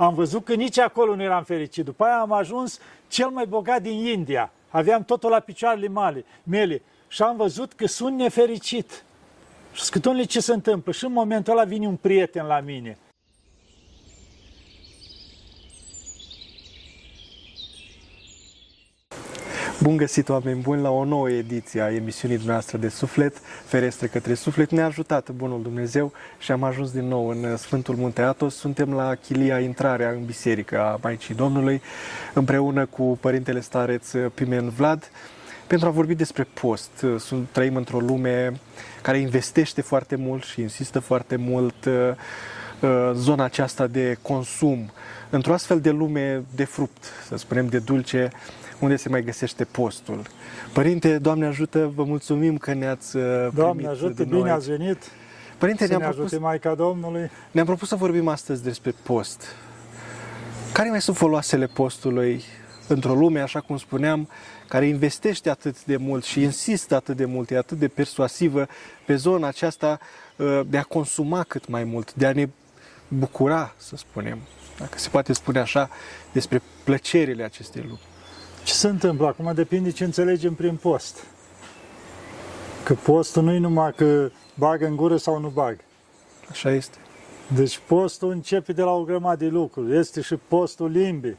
Am văzut că nici acolo nu eram fericit. După aia am ajuns cel mai bogat din India. Aveam totul la picioarele mele. mele. Și am văzut că sunt nefericit. Și zic, ce se întâmplă? Și în momentul ăla vine un prieten la mine Bun găsit, oameni buni, la o nouă ediție a emisiunii noastre de suflet, ferestre către suflet. Ne-a ajutat Bunul Dumnezeu și am ajuns din nou în Sfântul Munte Atos. Suntem la chilia intrarea în biserică a Maicii Domnului, împreună cu Părintele Stareț Pimen Vlad, pentru a vorbi despre post. Sunt, trăim într-o lume care investește foarte mult și insistă foarte mult uh, zona aceasta de consum. Într-o astfel de lume de fruct, să spunem, de dulce, unde se mai găsește postul. Părinte, Doamne ajută, vă mulțumim că ne-ați uh, primit Doamne ajută, bine ați venit. Părinte, ne-am ne propus, Maica Domnului. Ne-am propus să vorbim astăzi despre post. Care mai sunt foloasele postului într-o lume, așa cum spuneam, care investește atât de mult și insistă atât de mult, e atât de persuasivă pe zona aceasta uh, de a consuma cât mai mult, de a ne bucura, să spunem, dacă se poate spune așa, despre plăcerile acestei lumi. Ce se întâmplă? Acum depinde ce înțelegem prin post. Că postul nu e numai că bagă în gură sau nu bag. Așa este. Deci postul începe de la o grămadă de lucruri. Este și postul limbii.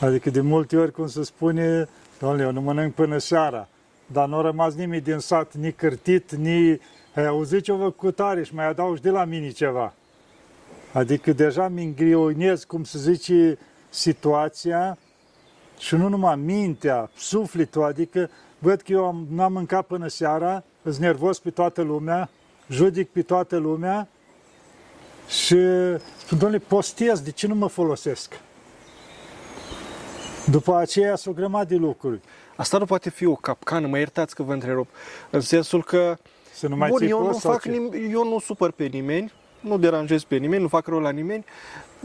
Adică de multe ori, cum se spune, doamne, eu nu mănânc până seara, dar nu a rămas nimic din sat, ni cârtit, ni... Ai auzit ce vă cu tare și mai adaugi de la mine ceva. Adică deja mi îngrionez, cum se zice, situația și nu numai mintea, sufletul, adică văd că eu am, n-am mâncat până seara, sunt nervos pe toată lumea, judic pe toată lumea și spun, domnule, postez, de ce nu mă folosesc? După aceea sunt o grămadă de lucruri. Asta nu poate fi o capcană, mă iertați că vă întrerup, în sensul că să nu mai Bun, eu nu, fac nim- eu nu supăr pe nimeni, nu deranjez pe nimeni, nu fac rău la nimeni,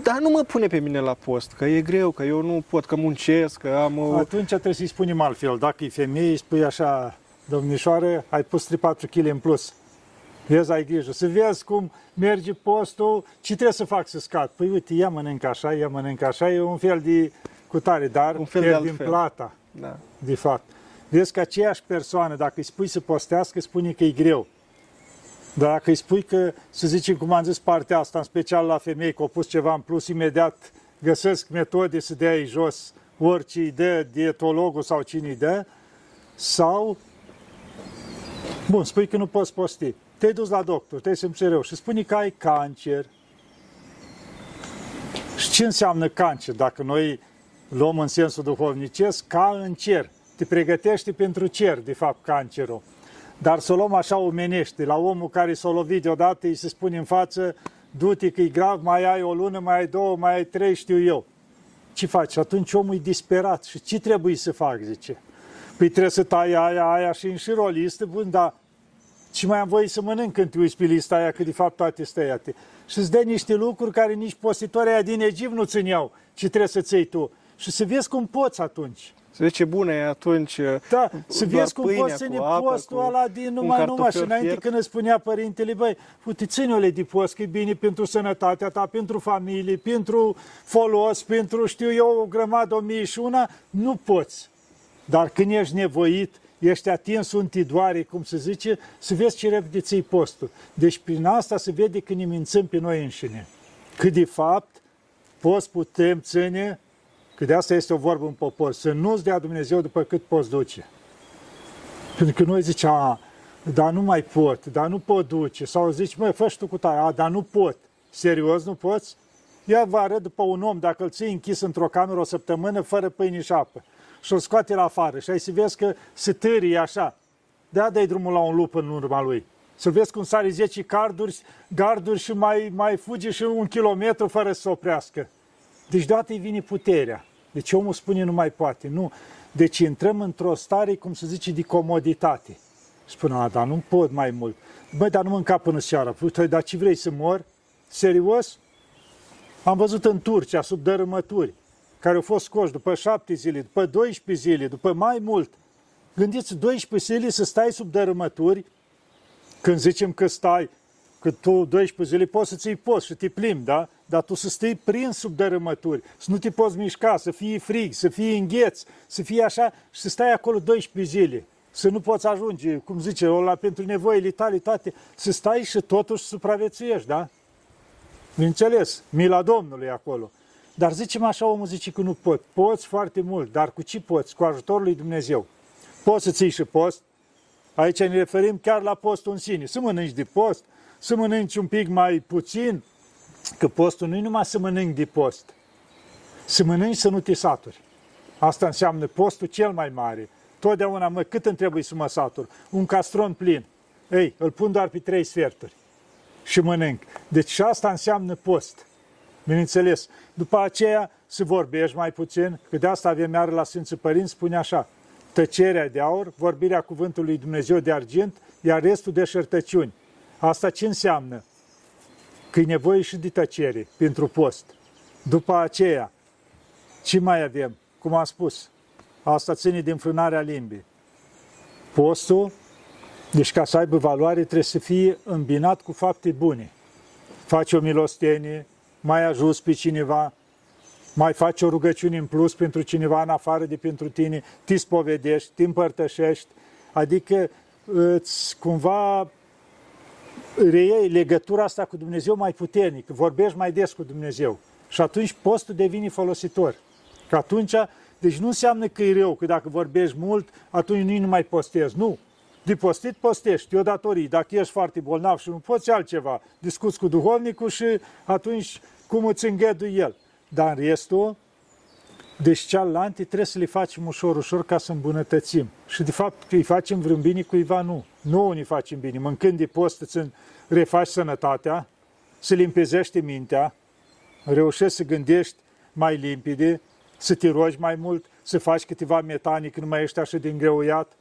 dar nu mă pune pe mine la post, că e greu, că eu nu pot, că muncesc, că am... O... Atunci trebuie să-i spunem altfel. Dacă e femeie, îi spui așa, domnișoare, ai pus 3-4 kg în plus. Vezi, ai grijă. Să vezi cum merge postul, ce trebuie să fac să scad? Păi uite, ia mănânc așa, ia mănânc așa, e un fel de cutare, dar un fel de din plata, da. de fapt. Vezi că aceeași persoană, dacă îi spui să postească, spune că e greu. Dar dacă îi spui că, să zicem, cum am zis partea asta, în special la femei, că au pus ceva în plus, imediat găsesc metode să dea ei jos orice îi dă dietologul sau cine îi dă, sau, bun, spui că nu poți posti. Te-ai dus la doctor, te-ai simțit rău și spune că ai cancer. Și ce înseamnă cancer? Dacă noi luăm în sensul duhovnicesc, ca în cer. Te pregătești pentru cer, de fapt, cancerul. Dar să o luăm așa omenește, la omul care s-a lovit deodată, îi se spune în față, du-te că e grav, mai ai o lună, mai ai două, mai ai trei, știu eu. Ce faci? Atunci omul e disperat. Și ce trebuie să fac, zice? Păi trebuie să tai aia, aia și înșir o listă, bun, dar ce mai am voie să mănânc când te uiți pe lista aia, că de fapt toate stăiate. Și îți dă niște lucruri care nici postitorii aia din Egipt nu țineau, ce trebuie să ții tu. Și să vezi cum poți atunci. Să vezi ce bună e atunci Da, să vezi cum poți să ne postul ăla din numai numai. Și înainte fiert. când îți spunea părintele, băi, uite, ține-o de post, că e bine pentru sănătatea ta, pentru familie, pentru folos, pentru, știu eu, o grămadă, o mie și una, nu poți. Dar când ești nevoit, ești atins un tidoare, cum se zice, să vezi ce repede ții postul. Deci prin asta se vede că ne mințăm pe noi înșine. Că de fapt, poți putem ține Că de asta este o vorbă în popor, să nu-ți dea Dumnezeu după cât poți duce. Pentru că noi zicem, a, dar nu mai pot, dar nu pot duce. Sau zici, măi, fă tu cu tare, a, dar nu pot. Serios, nu poți? Ia vă arăt după un om, dacă îl ții închis într-o cameră o săptămână, fără pâine și apă, și o scoate la afară și ai să vezi că se târie așa, de dai drumul la un lup în urma lui. Să vezi cum sare 10 carduri, garduri și mai, mai fuge și un kilometru fără să se oprească. Deci deodată îi vine puterea. Deci omul spune nu mai poate. Nu. Deci intrăm într-o stare, cum se zice, de comoditate. Spune, a, dar nu pot mai mult. Băi, dar nu mânca până seara. Păi, dar ce vrei să mor? Serios? Am văzut în Turcia, sub dărâmături, care au fost scoși după șapte zile, după 12 zile, după mai mult. Gândiți 12 zile să stai sub dărâmături, când zicem că stai, că tu 12 zile poți să ții post și te plimbi, da? Dar tu să stai prins sub dărâmături, să nu te poți mișca, să fie frig, să fie îngheț, să fie așa și să stai acolo 12 zile. Să nu poți ajunge, cum zice, ăla pentru nevoile tale toate, să stai și totuși supraviețuiești, da? Bineînțeles, mila Domnului acolo. Dar zicem așa, omul zice că nu pot. Poți foarte mult, dar cu ce poți? Cu ajutorul lui Dumnezeu. Poți să ții și post. Aici ne referim chiar la postul în sine. Să mănânci de post, să mănânci un pic mai puțin, că postul nu e numai să mănânci de post. Să mănânci să nu te saturi. Asta înseamnă postul cel mai mare. Totdeauna, mă, cât îmi trebuie să mă satur? Un castron plin. Ei, îl pun doar pe trei sferturi și mănânc. Deci și asta înseamnă post. Bineînțeles. După aceea să vorbești mai puțin, că de asta avem iară la Sfinții Părinți, spune așa, tăcerea de aur, vorbirea cuvântului Dumnezeu de argint, iar restul de șertăciuni. Asta ce înseamnă? Că e nevoie și de tăcere pentru post. După aceea, ce mai avem? Cum am spus, asta ține din frânarea limbii. Postul, deci ca să aibă valoare, trebuie să fie îmbinat cu fapte bune. Faci o milostenie, mai ajuns pe cineva, mai faci o rugăciune în plus pentru cineva în afară de pentru tine, te spovedești, te împărtășești, adică îți cumva reiei legătura asta cu Dumnezeu mai puternic, vorbești mai des cu Dumnezeu. Și atunci postul devine folositor. Că atunci, deci nu înseamnă că e rău, că dacă vorbești mult, atunci nu mai postezi. Nu. De postit, postești, e o datorie. Dacă ești foarte bolnav și nu poți altceva, discuți cu duhovnicul și atunci cum îți îngheduie el. Dar în restul, deci cealaltă trebuie să le facem ușor, ușor ca să îmbunătățim. Și de fapt că îi facem vreun bine cuiva, nu. Nu ne facem bine. Mâncând de post îți refaci sănătatea, să limpezește mintea, reușești să gândești mai limpide, să te rogi mai mult, să faci câteva metanii când nu mai ești așa de îngreuiat.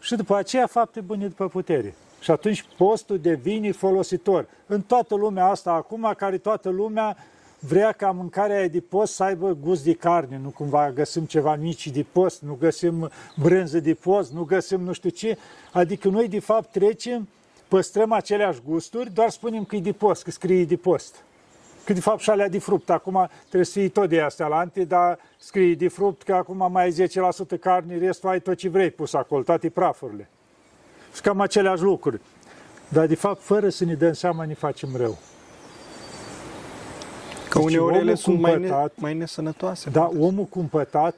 Și după aceea fapte bune după putere. Și atunci postul devine folositor. În toată lumea asta acum, care toată lumea vrea ca mâncarea de post să aibă gust de carne, nu cumva găsim ceva mici de post, nu găsim brânză de post, nu găsim nu știu ce. Adică noi de fapt trecem, păstrăm aceleași gusturi, doar spunem că e de post, că scrie de post. Că de fapt și șalea de fruct, acum trebuie să fie tot de astea la anti, dar scrie de fruct că acum mai ai 10% carne, restul ai tot ce vrei pus acolo, toate prafurile. Sunt cam aceleași lucruri. Dar de fapt, fără să ne dăm seama, ne facem rău. Că deci uneori ele sunt mai, ne, mai nesănătoase. Da, omul cumpătat,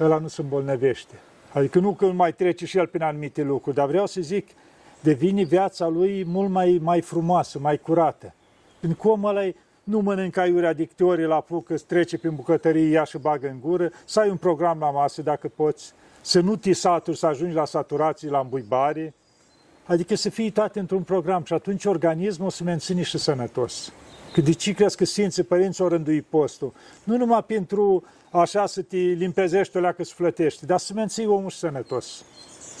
ăla nu se îmbolnăvește. Adică nu că mai trece și el prin anumite lucruri, dar vreau să zic, devine viața lui mult mai, mai frumoasă, mai curată. Pentru că omul ăla nu mănâncă aiurea dictorii la pucă, trece prin bucătărie, ia și bagă în gură, să ai un program la masă dacă poți, să nu te saturi, să ajungi la saturații, la îmbuibare, adică să fii toate într-un program și atunci organismul se menține și sănătos. Că de ce crezi că Sfinții Părinți au rânduit postul? Nu numai pentru așa să te limpezești o leacă sufletești, dar să menții omul sănătos.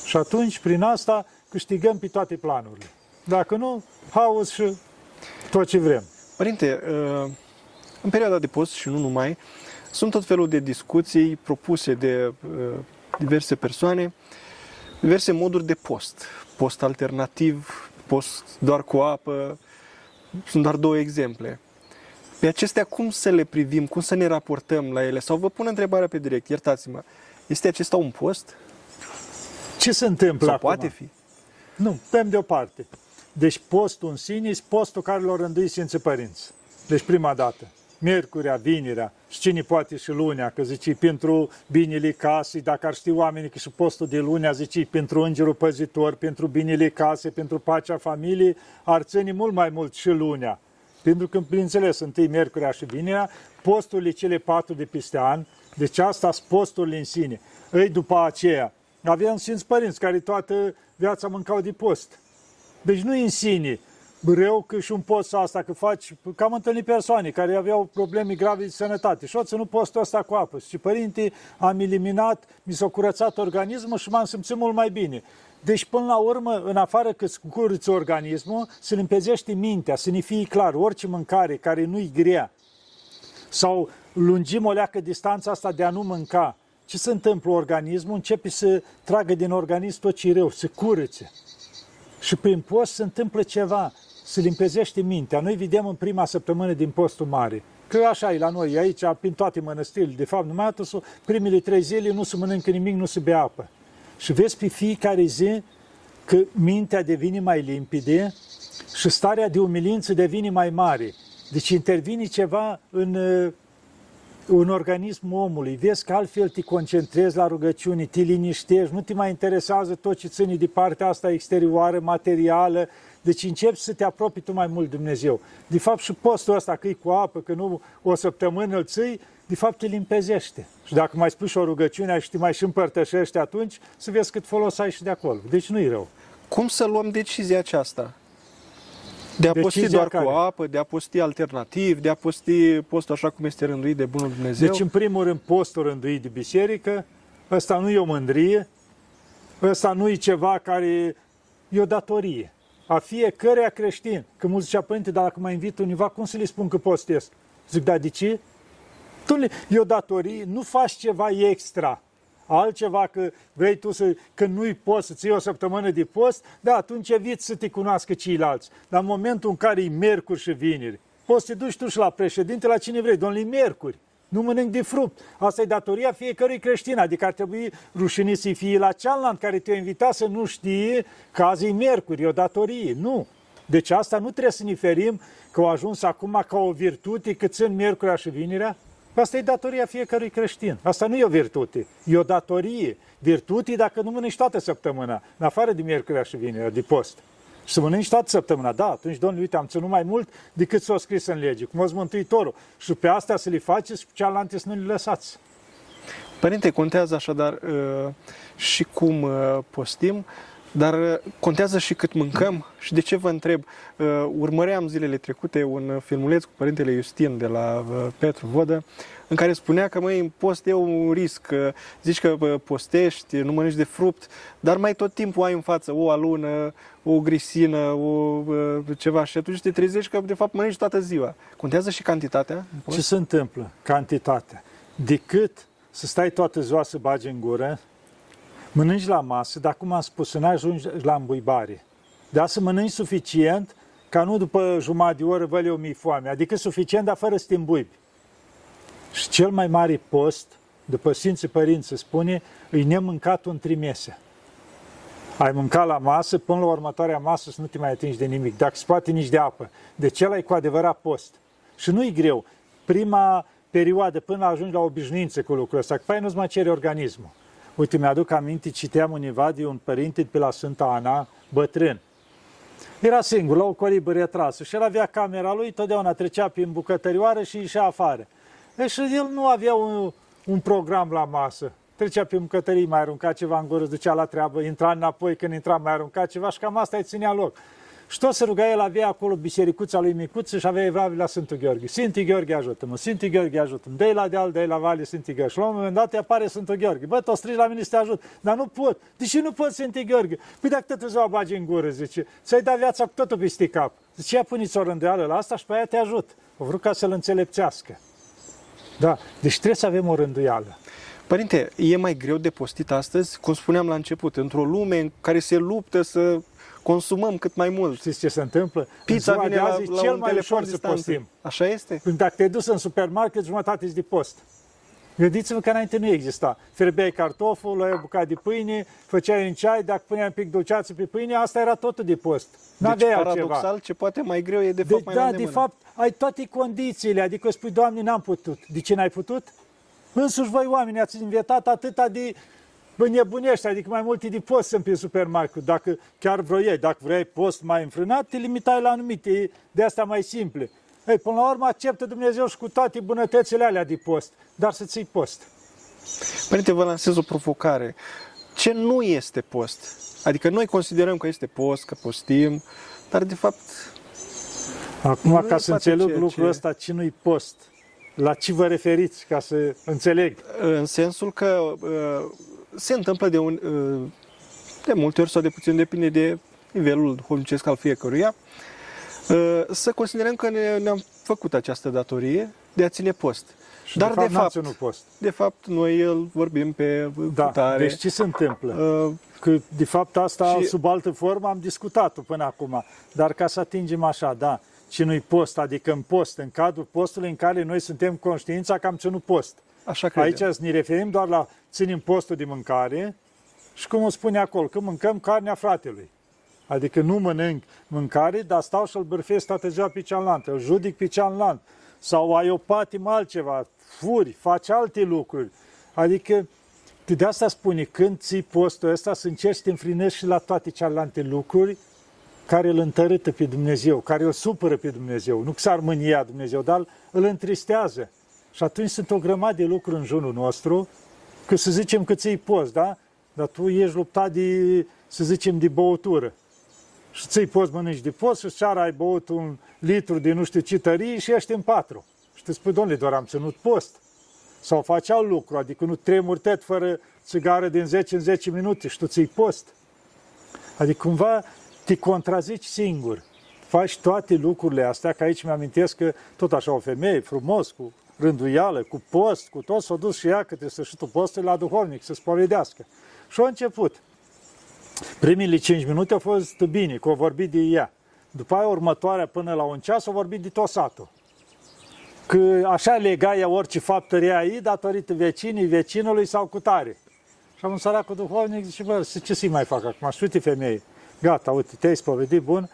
Și atunci, prin asta, câștigăm pe toate planurile. Dacă nu, haos și tot ce vrem. Părinte, uh, în perioada de post și nu numai, sunt tot felul de discuții propuse de uh, diverse persoane, diverse moduri de post. Post alternativ, post doar cu apă, sunt doar două exemple. Pe acestea cum să le privim, cum să ne raportăm la ele? Sau vă pun întrebarea pe direct, iertați-mă, este acesta un post? Ce se întâmplă Sau acum? poate fi? Nu, pem deoparte. Deci postul în sine este postul care l-au rânduit Sfinții Părinți. Deci prima dată. Miercurea, vinerea și cine poate și lunea, că zice pentru binele casei, dacă ar ști oamenii că și postul de lunea, zice pentru îngerul păzitor, pentru binele casei, pentru pacea familiei, ar ține mult mai mult și lunea. Pentru că, bineînțeles, întâi miercurea și vinerea, posturile cele patru de peste an, deci asta sunt posturile în sine. Ei, după aceea, aveam Sfinți Părinți care toată viața mâncau de post. Deci nu în sine rău că și un post asta, că faci, că am întâlnit persoane care aveau probleme grave de sănătate și o ținut postul ăsta cu apă. Și părinte, am eliminat, mi s-a curățat organismul și m-am simțit mult mai bine. Deci, până la urmă, în afară că îți curăți organismul, se limpezește mintea, să ne fie clar, orice mâncare care nu-i grea, sau lungim o leacă distanța asta de a nu mânca, ce se întâmplă? Organismul începe să tragă din organism tot ce e rău, să curățe. Și prin post se întâmplă ceva, se limpezește mintea. Noi vedem în prima săptămână din postul mare Că așa e la noi, aici, prin toate mănăstirile, de fapt, numai atât, primele trei zile nu se mănâncă nimic, nu se bea apă. Și vezi pe fiecare zi că mintea devine mai limpide și starea de umilință devine mai mare. Deci intervine ceva în un organism omului, vezi că altfel te concentrezi la rugăciune, te liniștești, nu te mai interesează tot ce ține de partea asta exterioară, materială, deci începi să te apropii tu mai mult de Dumnezeu. De fapt și postul ăsta, că e cu apă, că nu o săptămână îl ții, de fapt te limpezește. Și dacă mai spui și o rugăciune și te mai și împărtășești atunci, să vezi cât folos ai și de acolo. Deci nu-i rău. Cum să luăm decizia aceasta? De a posti doar care? cu apă, de a posti alternativ, de a posti postul așa cum este rânduit de Bunul Dumnezeu? Deci, în primul rând, postul rânduit de biserică, ăsta nu e o mândrie, ăsta nu e ceva care e o datorie a fiecăruia creștin. Că mulți zicea, părinte, dar dacă mă invit univa, cum să le spun că postez? Zic, da, de ce? Tu le, e o datorie, nu faci ceva extra. Altceva că vrei tu să, că nu-i poți să ții o săptămână de post, da, atunci eviți să te cunoască ceilalți. Dar în momentul în care e miercuri și vineri, poți să te duci tu și la președinte, la cine vrei, domnule, miercuri nu mănânc de fruct. Asta e datoria fiecărui creștin, adică ar trebui rușinii să fie la cealaltă care te-a invitat să nu știe că azi e miercuri, e o datorie. Nu. Deci asta nu trebuie să ne ferim că au ajuns acum ca o virtute cât sunt miercurea și vinerea. Asta e datoria fiecărui creștin. Asta nu e o virtute, e o datorie. Virtute dacă nu mănânci toată săptămâna, în afară de miercurea și vinerea, de post și să mănânci toată săptămâna. Da, atunci, domnule, uite, am ținut mai mult decât s-a scris în lege, cum ați Mântuitorul. Și pe astea să le faceți, pe cealaltă să nu le lăsați. Părinte, contează așadar uh, și cum uh, postim, dar uh, contează și cât mâncăm și de ce vă întreb. Urmăream zilele trecute un filmuleț cu părintele Justin de la Petru Vodă, în care spunea că, măi, în post e un risc, zici că postești, nu mănânci de fruct, dar mai tot timpul ai în față o alună, o grisină, o ceva și atunci te trezești că, de fapt, mănânci toată ziua. Contează și cantitatea? Ce se întâmplă? Cantitatea. Decât să stai toată ziua să bagi în gură, mănânci la masă, dar cum am spus, să nu ajungi la îmbuibare. Dar să mănânci suficient ca nu după jumătate de oră vă le mi foame, adică suficient, dar fără să te îmbuibi. Și cel mai mare post, după Sfinții Părinți se spune, îi nemâncatul în trimese. Ai mâncat la masă, până la următoarea masă să nu te mai atingi de nimic, dacă se poate nici de apă. Deci ăla e cu adevărat post. Și nu-i greu. Prima perioadă, până ajungi la obișnuință cu lucrul ăsta, că pe nu-ți mai cere organismul. Uite, mi-aduc aminte, citeam univa de un părinte de pe la Sfânta Ana, bătrân. Era singur, la o colibă retrasă și el avea camera lui, totdeauna trecea prin bucătărioară și ieșea afară. Deci el nu avea un, un program la masă. Trecea pe bucătării, mai arunca ceva în gură, ducea la treabă, intra înapoi, când intra mai arunca ceva și cam asta îi ținea loc. Și tot se ruga, el avea acolo bisericuța lui micuță și avea evlavii la Sfântul Gheorghe. Sfântul Gheorghe ajută-mă, Sfântul Gheorghe ajută-mă, dă la deal, dă la vale, Sfântul Gheorghe. Și la un moment dat apare Sfântul Gheorghe. Bă, tot strigi la mine să te ajut, dar nu pot. De ce nu pot Sfântul Gheorghe? Păi dacă tot ziua bagi în gură, zice, ți-ai dat viața cu totul peste cap. Zice, ia puneți o rânduială la asta și pe aia te ajut. O vrut ca să-l înțelepțească. Da, deci trebuie să avem o rânduială. Părinte, e mai greu de postit astăzi, cum spuneam la început, într-o lume în care se luptă să consumăm cât mai mult. Știți ce se întâmplă? Pizza vine la, la cel mai ușor să postim. Așa este? Când dacă te dus în supermarket, jumătate de post. Gândiți-vă că înainte nu exista. Fierbeai cartoful, luai o bucată de pâine, făceai un ceai, dacă puneai un pic dulceață pe pâine, asta era totul de post. Deci, paradoxal, ceva. ce poate mai greu e de fapt de, mai Da, de fapt, ai toate condițiile, adică spui, Doamne, n-am putut. De ce n-ai putut? Însuși voi oameni ați inventat atâta de nebunești, adică mai multe de post sunt pe supermarket. Dacă chiar vroiai, dacă vrei post mai înfrânat, te limitai la anumite de asta mai simple. Ei, până la urmă acceptă Dumnezeu și cu toate bunătățile alea de post, dar să ții post. Părinte, vă lansez o provocare. Ce nu este post? Adică noi considerăm că este post, că postim, dar de fapt... Acum, ca să înțeleg lucrul ce... ăsta, ce nu-i post? La ce vă referiți, ca să înțeleg? În sensul că uh, se întâmplă de, un, uh, de multe ori sau de puțin, depinde de nivelul duhovnicesc al fiecăruia, uh, să considerăm că ne, ne-am făcut această datorie de a ține post. Și Dar de fapt, de fapt, post. de fapt, noi îl vorbim pe da, cutare. Deci ce se întâmplă? Uh, că de fapt asta și... sub altă formă am discutat-o până acum. Dar ca să atingem așa, da, ce nu-i post, adică în post, în cadrul postului în care noi suntem conștiința că am ținut post. Așa credem. Aici ne referim doar la ținem postul de mâncare și cum o spune acolo, că mâncăm carnea fratelui. Adică nu mănânc mâncare, dar stau și-l bârfesc toată ziua pe cealaltă, îl judic pe cealaltă. Sau ai o patimă altceva, furi, faci alte lucruri. Adică de asta spune, când ții postul ăsta, să încerci să te înfrinești și la toate celelalte lucruri care îl întărâtă pe Dumnezeu, care îl supără pe Dumnezeu. Nu că s-ar mânia Dumnezeu, dar îl întristează. Și atunci sunt o grămadă de lucruri în jurul nostru, că să zicem că ții post, da? Dar tu ești luptat de, să zicem, de băutură. Și ții post, mănânci de post și seara ai băut un litru de nu știu ce tărie și ești în patru. Și te spui, domnule, doar am ținut post. Sau faci alt lucru, adică nu tremuri tet fără țigară din 10 în 10 minute și tu ții post. Adică cumva te contrazici singur. Faci toate lucrurile astea, că aici mi-amintesc că tot așa o femeie frumos, cu rânduială, cu post, cu tot, s-a dus și ea către sfârșitul postului la duhovnic să spovedească. Și a început. Primele 5 minute au fost bine, că au vorbit de ea. După aia următoarea, până la un ceas, au vorbit de tot satul. Că așa lega ea orice faptă rea ei datorită vecinii, vecinului sau cu tare. Și am un cu duhovnic, zice, bă, ce să-i mai fac acum? Și uite femeie, gata, uite, te-ai spovedit, bun,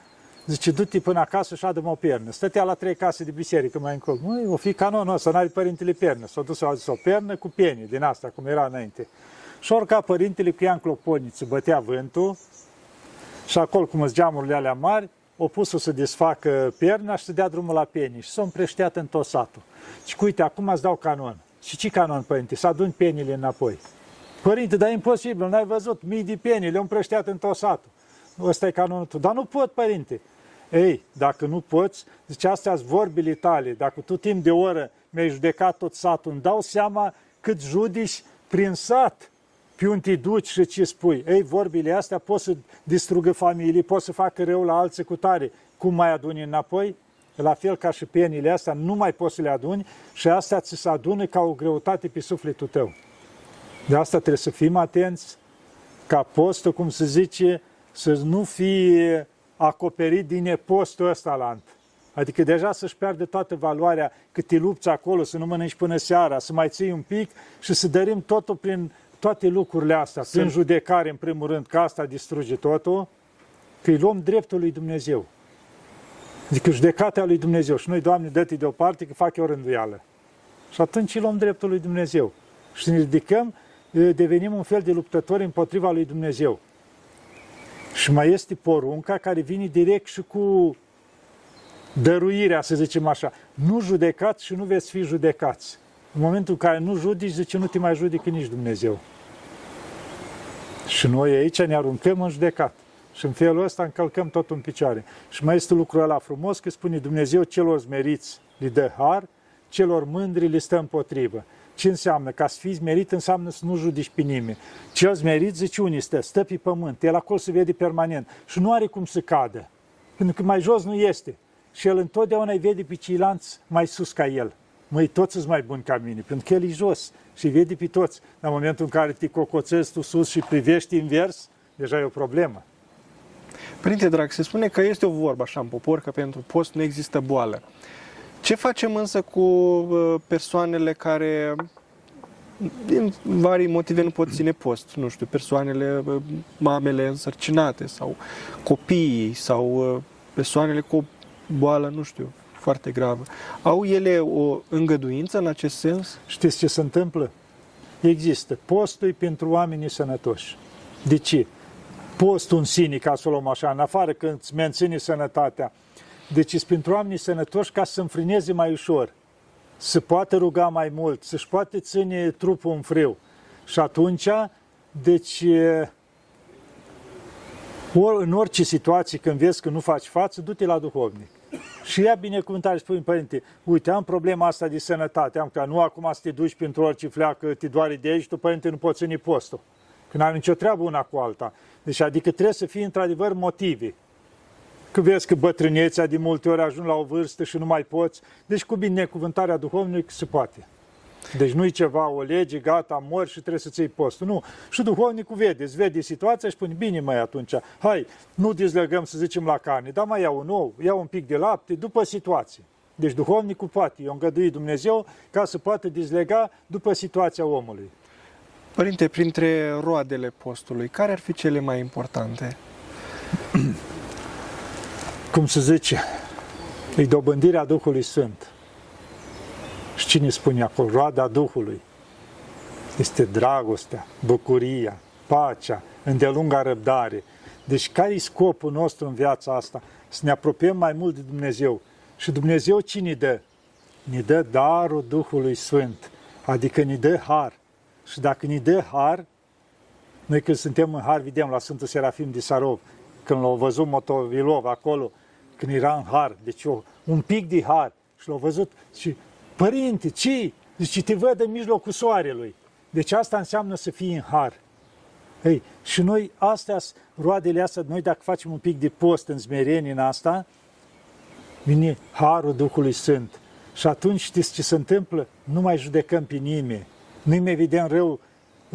Zice, du-te până acasă și adă o pernă. Stătea la trei case de biserică mai încolo. Măi, o fi canonul ăsta, n-are părintele pernă. S-a dus, a zis, o pernă cu pieni din asta, cum era înainte. Și orca părintele cu ea în cloponiță, bătea vântul și acolo, cum sunt geamurile alea mari, o pus-o să desfacă perna și să dea drumul la penii și s-a împreșteat în tot satul. Și uite, acum îți dau canon. Și ce canon, părinte? Să adun penile înapoi. Părinte, dar e imposibil, n-ai văzut, mii de penii, le-au împrășteat în tot satul. Ăsta e canonul tău. Dar nu pot, părinte. Ei, dacă nu poți, zice, astea sunt vorbile tale. Dacă tu timp de oră mi-ai judecat tot satul, îmi dau seama cât judici prin sat pe unde te duci și ce spui. Ei, vorbile astea pot să distrugă familii, pot să facă rău la alții cu tare. Cum mai aduni înapoi? La fel ca și penile astea, nu mai poți să le aduni și astea ți se adună ca o greutate pe sufletul tău. De asta trebuie să fim atenți ca postul, cum se zice, să nu fie acoperit din nepostul ăsta lant. Adică deja să-și pierde toată valoarea cât te lupți acolo, să nu mănânci până seara, să mai ții un pic și să dărim totul prin toate lucrurile astea, Sunt... prin judecare în primul rând, că asta distruge totul, că îi luăm dreptul lui Dumnezeu. Adică judecata lui Dumnezeu. Și noi, Doamne, dă de o parte că fac eu rânduială. Și atunci îi luăm dreptul lui Dumnezeu. Și ne ridicăm, devenim un fel de luptători împotriva lui Dumnezeu. Și mai este porunca care vine direct și cu dăruirea, să zicem așa. Nu judecați și nu veți fi judecați. În momentul în care nu judici, zice, nu te mai judecă nici Dumnezeu. Și noi aici ne aruncăm în judecat. Și în felul ăsta încălcăm tot în picioare. Și mai este lucrul ăla frumos că spune Dumnezeu celor smeriți le dă har, celor mândri le stă împotrivă. Ce înseamnă? Ca să fii merit înseamnă să nu judici pe nimeni. Cel smerit, zice unii, stă, stă pe pământ, el acolo se vede permanent și nu are cum să cadă. Pentru că mai jos nu este. Și el întotdeauna îi vede pe ceilalți mai sus ca el. Măi, toți sunt mai buni ca mine, pentru că el e jos și vede pe toți. În momentul în care te cocoțezi tu sus și privești invers, deja e o problemă. Părinte drag, se spune că este o vorbă așa în popor, că pentru post nu există boală. Ce facem însă cu uh, persoanele care din vari motive nu pot ține post, nu știu, persoanele, uh, mamele însărcinate sau copiii sau uh, persoanele cu o boală, nu știu, foarte gravă. Au ele o îngăduință în acest sens? Știți ce se întâmplă? Există postul pentru oamenii sănătoși. De ce? Postul în sine, ca să o luăm așa, în afară când îți menține sănătatea, deci sunt pentru oamenii sănătoși ca să înfrâneze mai ușor, să poată ruga mai mult, să-și poate ține trupul în frâu. Și atunci, deci, or, în orice situație, când vezi că nu faci față, du-te la duhovnic. Și ia binecuvântare și spune, părinte, uite, am problema asta de sănătate, am că nu acum să te duci pentru orice fleacă, te doare de aici, tu, părinte, nu poți ține postul. Că n-ai nicio treabă una cu alta. Deci, adică trebuie să fie într-adevăr motive. Că vezi că bătrânețea de multe ori ajung la o vârstă și nu mai poți. Deci cu binecuvântarea duhovnică se poate. Deci nu-i ceva, o lege, gata, mor și trebuie să-ți iei postul. Nu. Și duhovnicul vede, îți vede situația și spune, bine mai atunci, hai, nu dezlegăm să zicem la carne, dar mai iau un ou, iau un pic de lapte, după situație. Deci duhovnicul poate, i-a îngăduit Dumnezeu ca să poată dezlega după situația omului. Părinte, printre roadele postului, care ar fi cele mai importante? Cum se zice, e dobândirea Duhului Sfânt. Și cine spune acolo? Roada Duhului. Este dragostea, bucuria, pacea, îndelunga răbdare. Deci care e scopul nostru în viața asta? Să ne apropiem mai mult de Dumnezeu. Și Dumnezeu cine dă? Ne dă darul Duhului Sfânt. Adică ne dă har. Și dacă ne dă har, noi când suntem în har, vedem la Sfântul Serafim de Sarov, când l-au văzut Motovilov acolo, când era în har, deci o, un pic de har, și l-au văzut și, părinte, ce Zice, te văd în mijlocul soarelui. Deci asta înseamnă să fii în har. Ei, și noi, astea, roadele astea, noi dacă facem un pic de post în smerenie în asta, vine harul Duhului Sfânt. Și atunci știți ce se întâmplă? Nu mai judecăm pe nimeni. Nu-i mai vedem rău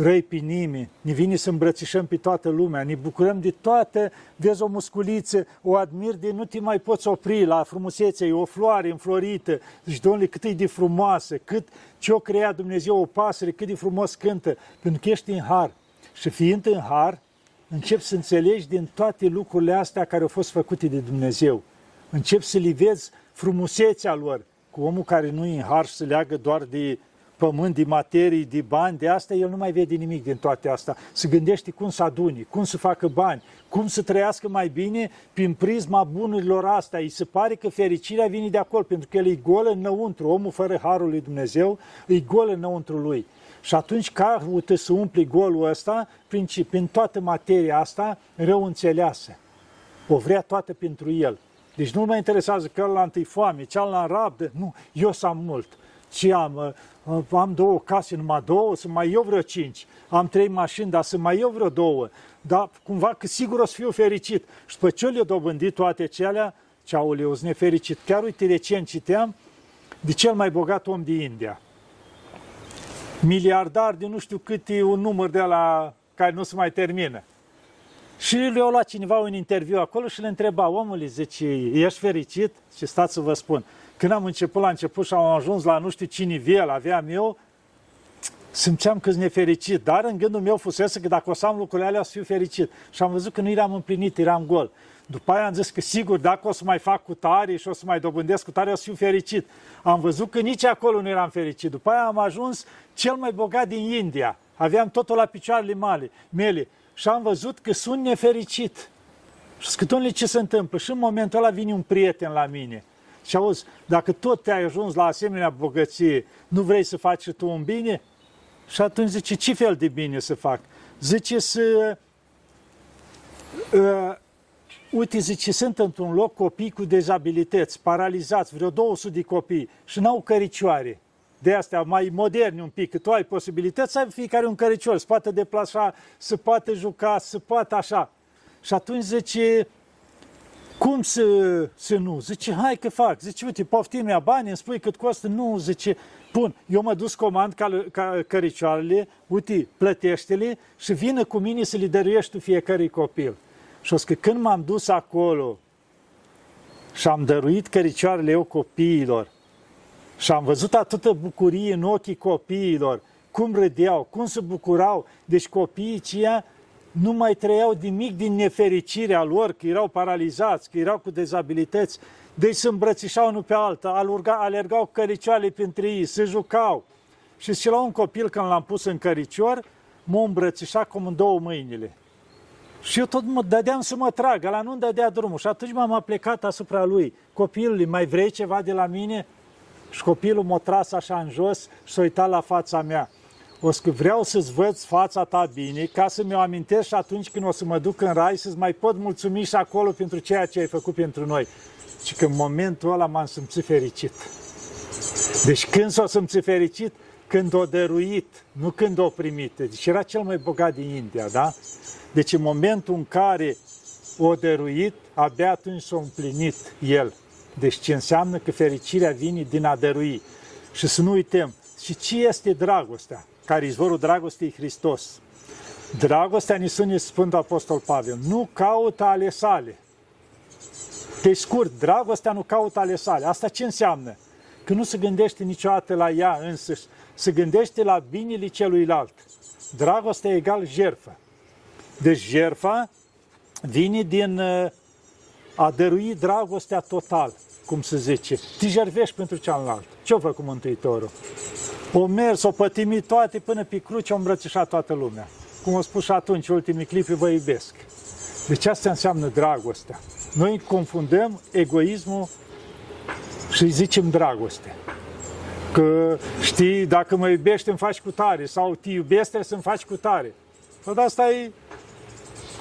răi pe nimeni, ne vine să îmbrățișăm pe toată lumea, ne bucurăm de toată, vezi o musculiță, o admir de nu te mai poți opri la frumusețea, e o floare înflorită, zici, domnule, cât e de frumoasă, cât ce-o crea Dumnezeu, o pasăre, cât de frumos cântă, pentru că ești în har. Și fiind în har, începi să înțelegi din toate lucrurile astea care au fost făcute de Dumnezeu. Începi să li vezi frumusețea lor, cu omul care nu e în har și se leagă doar de pământ, de materii, de bani, de asta, el nu mai vede nimic din toate astea. Se gândește cum să aduni, cum să facă bani, cum să trăiască mai bine prin prisma bunurilor astea. Îi se pare că fericirea vine de acolo, pentru că el e gol înăuntru. Omul fără harul lui Dumnezeu e gol înăuntru lui. Și atunci caută să umpli golul ăsta prin, prin toată materia asta rău înțeleasă. O vrea toată pentru el. Deci nu mă interesează că ăla întâi foame, cealaltă rabdă. Nu, eu să am mult. Ce am? Am două case, numai două, să mai eu vreo cinci. Am trei mașini, dar să mai eu vreo două. Dar cumva că sigur o să fiu fericit. Și după ce le-au dobândit toate celea, ceauleu, nefericit. Chiar uite recent citeam de cel mai bogat om din India. Miliardar de nu știu cât e un număr de la care nu se mai termină. Și le-a luat cineva un interviu acolo și le întreba, omul, zice, ești fericit? Și stați să vă spun, când am început la început și am ajuns la nu știu ce nivel aveam eu, simțeam că sunt nefericit, dar în gândul meu fusese că dacă o să am lucrurile alea, o să fiu fericit. Și am văzut că nu eram împlinit, eram gol. După aia am zis că sigur, dacă o să mai fac cu tare și o să mai dobândesc cu tare, o să fiu fericit. Am văzut că nici acolo nu eram fericit. După aia am ajuns cel mai bogat din India. Aveam totul la picioarele mele. mele. Și am văzut că sunt nefericit. Și zic, ce se întâmplă? Și în momentul ăla vine un prieten la mine și auzi, dacă tot te-ai ajuns la asemenea bogăție, nu vrei să faci și tu un bine? Și atunci zice, ce fel de bine să fac? Zice să... Uh, uite, zice, sunt într-un loc copii cu dezabilități, paralizați, vreo 200 de copii și n-au căricioare. De astea mai moderni un pic, că tu ai posibilități să ai fiecare un căricior, să poată deplasa, să poată juca, să poată așa. Și atunci zice, cum să, să nu? Zice, hai că fac. Zice, uite, poftim ia bani, îmi spui cât costă? Nu, zice, bun, eu mă dus comand ca, ca căricioarele, uite, plătește-le și vină cu mine să le dăruiești tu fiecare copil. Și o că când m-am dus acolo și am dăruit căricioarele eu copiilor și am văzut atâtă bucurie în ochii copiilor, cum râdeau, cum se bucurau, deci copiii aceia nu mai trăiau nimic din nefericirea lor, că erau paralizați, că erau cu dezabilități, deci se îmbrățișau unul pe alta, alergau, alergau căricioare printre ei, se jucau. Și și la un copil, când l-am pus în căricior, m-a îmbrățișat cum în două mâinile. Și eu tot mă dădeam să mă trag, la nu-mi dădea drumul. Și atunci m-am aplecat asupra lui. Copilului, mai vrei ceva de la mine? Și copilul m-a tras așa în jos și s-a uitat la fața mea o să vreau să-ți văd fața ta bine, ca să mi-o amintesc și atunci când o să mă duc în rai, să-ți mai pot mulțumi și acolo pentru ceea ce ai făcut pentru noi. Și că în momentul ăla m-am simțit fericit. Deci când s-o simțit fericit? Când o dăruit, nu când o primit. Deci era cel mai bogat din India, da? Deci în momentul în care o dăruit, abia atunci s-a împlinit el. Deci ce înseamnă că fericirea vine din a dărui. Și să nu uităm, Și ce este dragostea? Care izvorul dragostei e Hristos. Dragostea ne spune Sfântul Apostol Pavel. Nu caută ale sale. Pe scurt, dragostea nu caută ale sale. Asta ce înseamnă? Că nu se gândește niciodată la ea însăși, se gândește la binele celuilalt. Dragostea egal jerfă. Deci jerfa vine din uh, a dărui dragostea total, cum se zice. Te jervești pentru cealaltă. Ce-o făcut Mântuitorul? O mers, o pătimit toate până pe cruce, o îmbrățișat toată lumea. Cum a spus și atunci, ultimii clipi, vă iubesc. Deci asta înseamnă dragostea. Noi confundăm egoismul și îi zicem dragoste. Că știi, dacă mă iubești, îmi faci cu tare, sau te iubesc, trebuie să-mi faci cu tare. Păi asta e,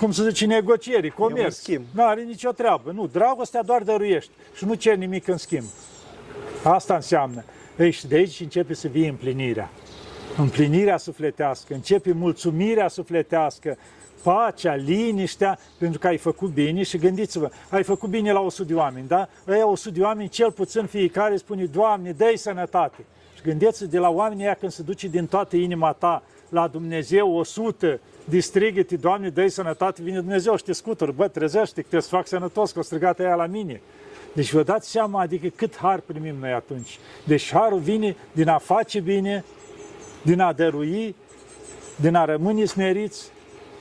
cum să zice, negocieri, comerț. Nu are nicio treabă. Nu, dragostea doar dăruiești și nu cer nimic în schimb. Asta înseamnă. Ei, și de aici începe să vie împlinirea. Împlinirea sufletească, începe mulțumirea sufletească, pacea, liniștea, pentru că ai făcut bine și gândiți-vă, ai făcut bine la 100 de oameni, da? Ăia 100 de oameni, cel puțin fiecare spune, Doamne, dă sănătate. Și gândiți de la oamenii ăia când se duce din toată inima ta la Dumnezeu 100 de strigăte, Doamne, dă sănătate, vine Dumnezeu și te scutură, bă, trezește, te fac sănătos, că o strigat aia la mine. Deci vă dați seama, adică cât har primim noi atunci. Deci harul vine din a face bine, din a dărui, din a rămâne smeriți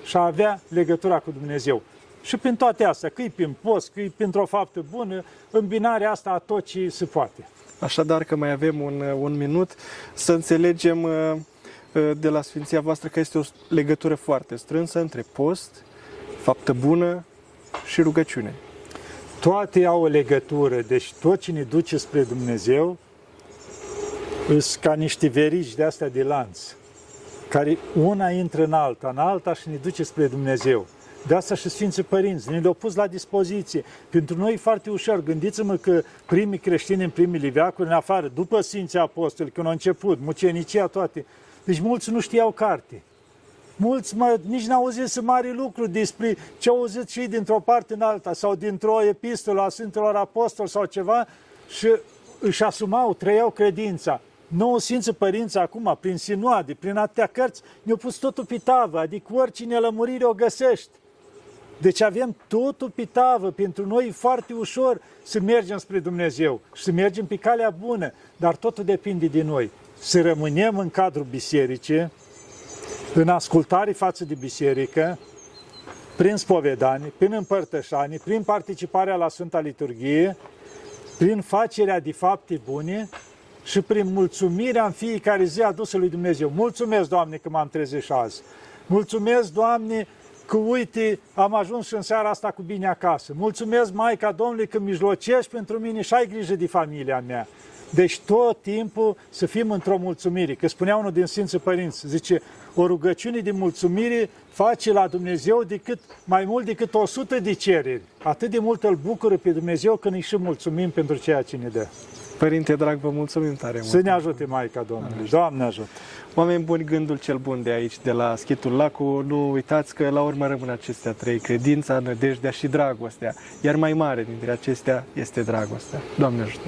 și a avea legătura cu Dumnezeu. Și prin toate astea, că e prin post, că e pentru o faptă bună, îmbinarea asta a tot ce se poate. Așadar că mai avem un, un minut să înțelegem uh, uh, de la Sfinția voastră că este o legătură foarte strânsă între post, faptă bună și rugăciune. Toate au o legătură, deci tot ce ne duce spre Dumnezeu sunt ca niște verigi de astea de lanț, care una intră în alta, în alta și ne duce spre Dumnezeu. De asta și Sfinții Părinți ne le-au pus la dispoziție. Pentru noi e foarte ușor. Gândiți-mă că primii creștini în primii veacuri, în afară, după Sfinții Apostoli, când au început, mucenicia, toate, deci mulți nu știau carte. Mulți mă, nici n-au auzit să mari lucruri despre ce au auzit și dintr-o parte în alta sau dintr-o epistolă a Sfintelor Apostoli sau ceva și își asumau, trăiau credința. Nouă Sfinții Părinți acum, prin sinoade, prin atâtea cărți, ne-au pus totul pe tavă, adică oricine lămurire o găsești. Deci avem totul pe tavă, pentru noi e foarte ușor să mergem spre Dumnezeu și să mergem pe calea bună, dar totul depinde de noi. Să rămânem în cadrul bisericii, în ascultare față de biserică, prin spovedanie, prin împărtășanie, prin participarea la Sfânta Liturghie, prin facerea de fapte bune și prin mulțumirea în fiecare zi adusă lui Dumnezeu. Mulțumesc, Doamne, că m-am trezit și azi. Mulțumesc, Doamne, că uite, am ajuns și în seara asta cu bine acasă. Mulțumesc, Maica Domnului, că mijlocești pentru mine și ai grijă de familia mea. Deci tot timpul să fim într-o mulțumire. Că spunea unul din Sfinții Părinți, zice, o rugăciune de mulțumire face la Dumnezeu decât, mai mult decât 100 de cereri. Atât de mult îl bucură pe Dumnezeu când îi și mulțumim pentru ceea ce ne dă. Părinte drag, vă mulțumim tare mult. Să ne ajute Maica Domnului. Doamne ajută! Oameni buni, gândul cel bun de aici, de la Schitul Lacu, nu uitați că la urmă rămân acestea trei, credința, nădejdea și dragostea. Iar mai mare dintre acestea este dragostea. Doamne ajută!